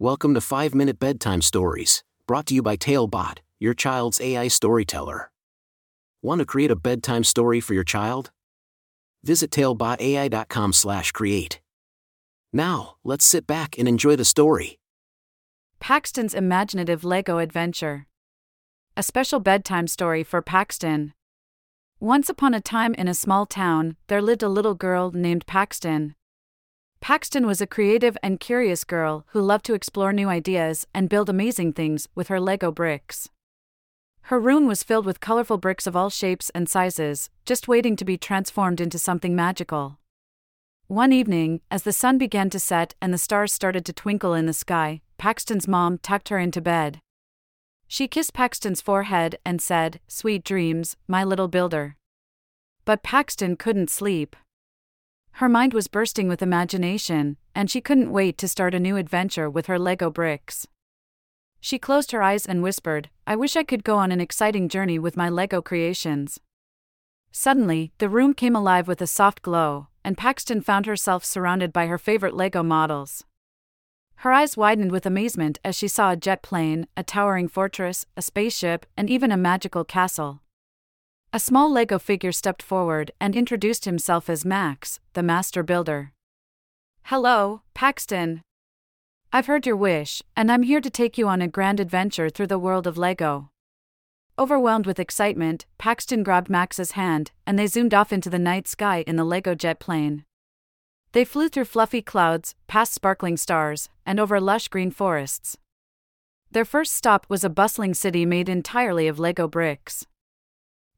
Welcome to 5 Minute Bedtime Stories, brought to you by Talebot, your child's AI storyteller. Want to create a bedtime story for your child? Visit talebotai.com/create. Now, let's sit back and enjoy the story. Paxton's Imaginative Lego Adventure. A special bedtime story for Paxton. Once upon a time in a small town, there lived a little girl named Paxton. Paxton was a creative and curious girl who loved to explore new ideas and build amazing things with her Lego bricks. Her room was filled with colorful bricks of all shapes and sizes, just waiting to be transformed into something magical. One evening, as the sun began to set and the stars started to twinkle in the sky, Paxton's mom tucked her into bed. She kissed Paxton's forehead and said, Sweet dreams, my little builder. But Paxton couldn't sleep. Her mind was bursting with imagination, and she couldn't wait to start a new adventure with her Lego bricks. She closed her eyes and whispered, I wish I could go on an exciting journey with my Lego creations. Suddenly, the room came alive with a soft glow, and Paxton found herself surrounded by her favorite Lego models. Her eyes widened with amazement as she saw a jet plane, a towering fortress, a spaceship, and even a magical castle. A small Lego figure stepped forward and introduced himself as Max, the master builder. Hello, Paxton. I've heard your wish, and I'm here to take you on a grand adventure through the world of Lego. Overwhelmed with excitement, Paxton grabbed Max's hand, and they zoomed off into the night sky in the Lego jet plane. They flew through fluffy clouds, past sparkling stars, and over lush green forests. Their first stop was a bustling city made entirely of Lego bricks.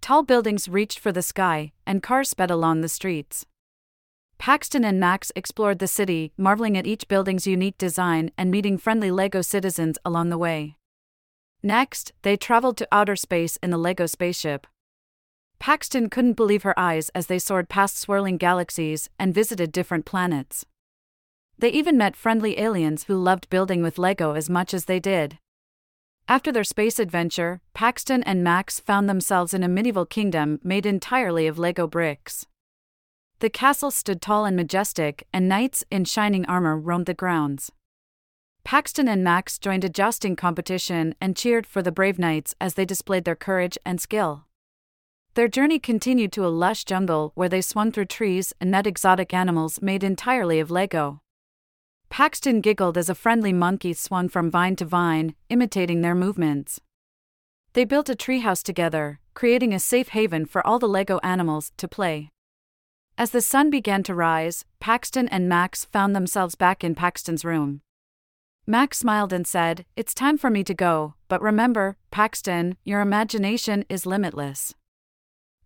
Tall buildings reached for the sky, and cars sped along the streets. Paxton and Max explored the city, marveling at each building's unique design and meeting friendly LEGO citizens along the way. Next, they traveled to outer space in the LEGO spaceship. Paxton couldn't believe her eyes as they soared past swirling galaxies and visited different planets. They even met friendly aliens who loved building with LEGO as much as they did. After their space adventure, Paxton and Max found themselves in a medieval kingdom made entirely of Lego bricks. The castle stood tall and majestic, and knights in shining armor roamed the grounds. Paxton and Max joined a jousting competition and cheered for the brave knights as they displayed their courage and skill. Their journey continued to a lush jungle where they swung through trees and met exotic animals made entirely of Lego. Paxton giggled as a friendly monkey swung from vine to vine, imitating their movements. They built a treehouse together, creating a safe haven for all the Lego animals to play. As the sun began to rise, Paxton and Max found themselves back in Paxton's room. Max smiled and said, It's time for me to go, but remember, Paxton, your imagination is limitless.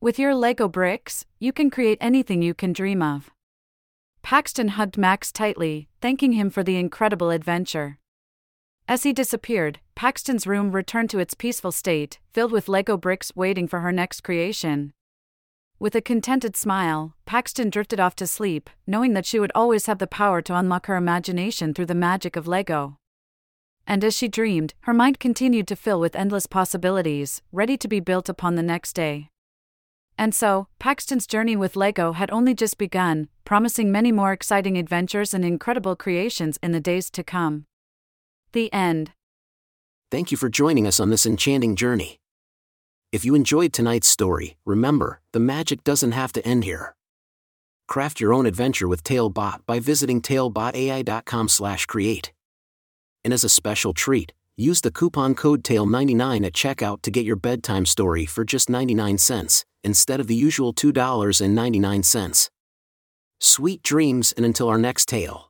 With your Lego bricks, you can create anything you can dream of. Paxton hugged Max tightly, thanking him for the incredible adventure. As he disappeared, Paxton's room returned to its peaceful state, filled with Lego bricks waiting for her next creation. With a contented smile, Paxton drifted off to sleep, knowing that she would always have the power to unlock her imagination through the magic of Lego. And as she dreamed, her mind continued to fill with endless possibilities, ready to be built upon the next day. And so, Paxton's journey with LEGO had only just begun, promising many more exciting adventures and incredible creations in the days to come. The end. Thank you for joining us on this enchanting journey. If you enjoyed tonight's story, remember, the magic doesn't have to end here. Craft your own adventure with Talebot by visiting talebotai.com/create. And as a special treat, use the coupon code TALE99 at checkout to get your bedtime story for just 99 cents instead of the usual $2.99. Sweet dreams and until our next tale.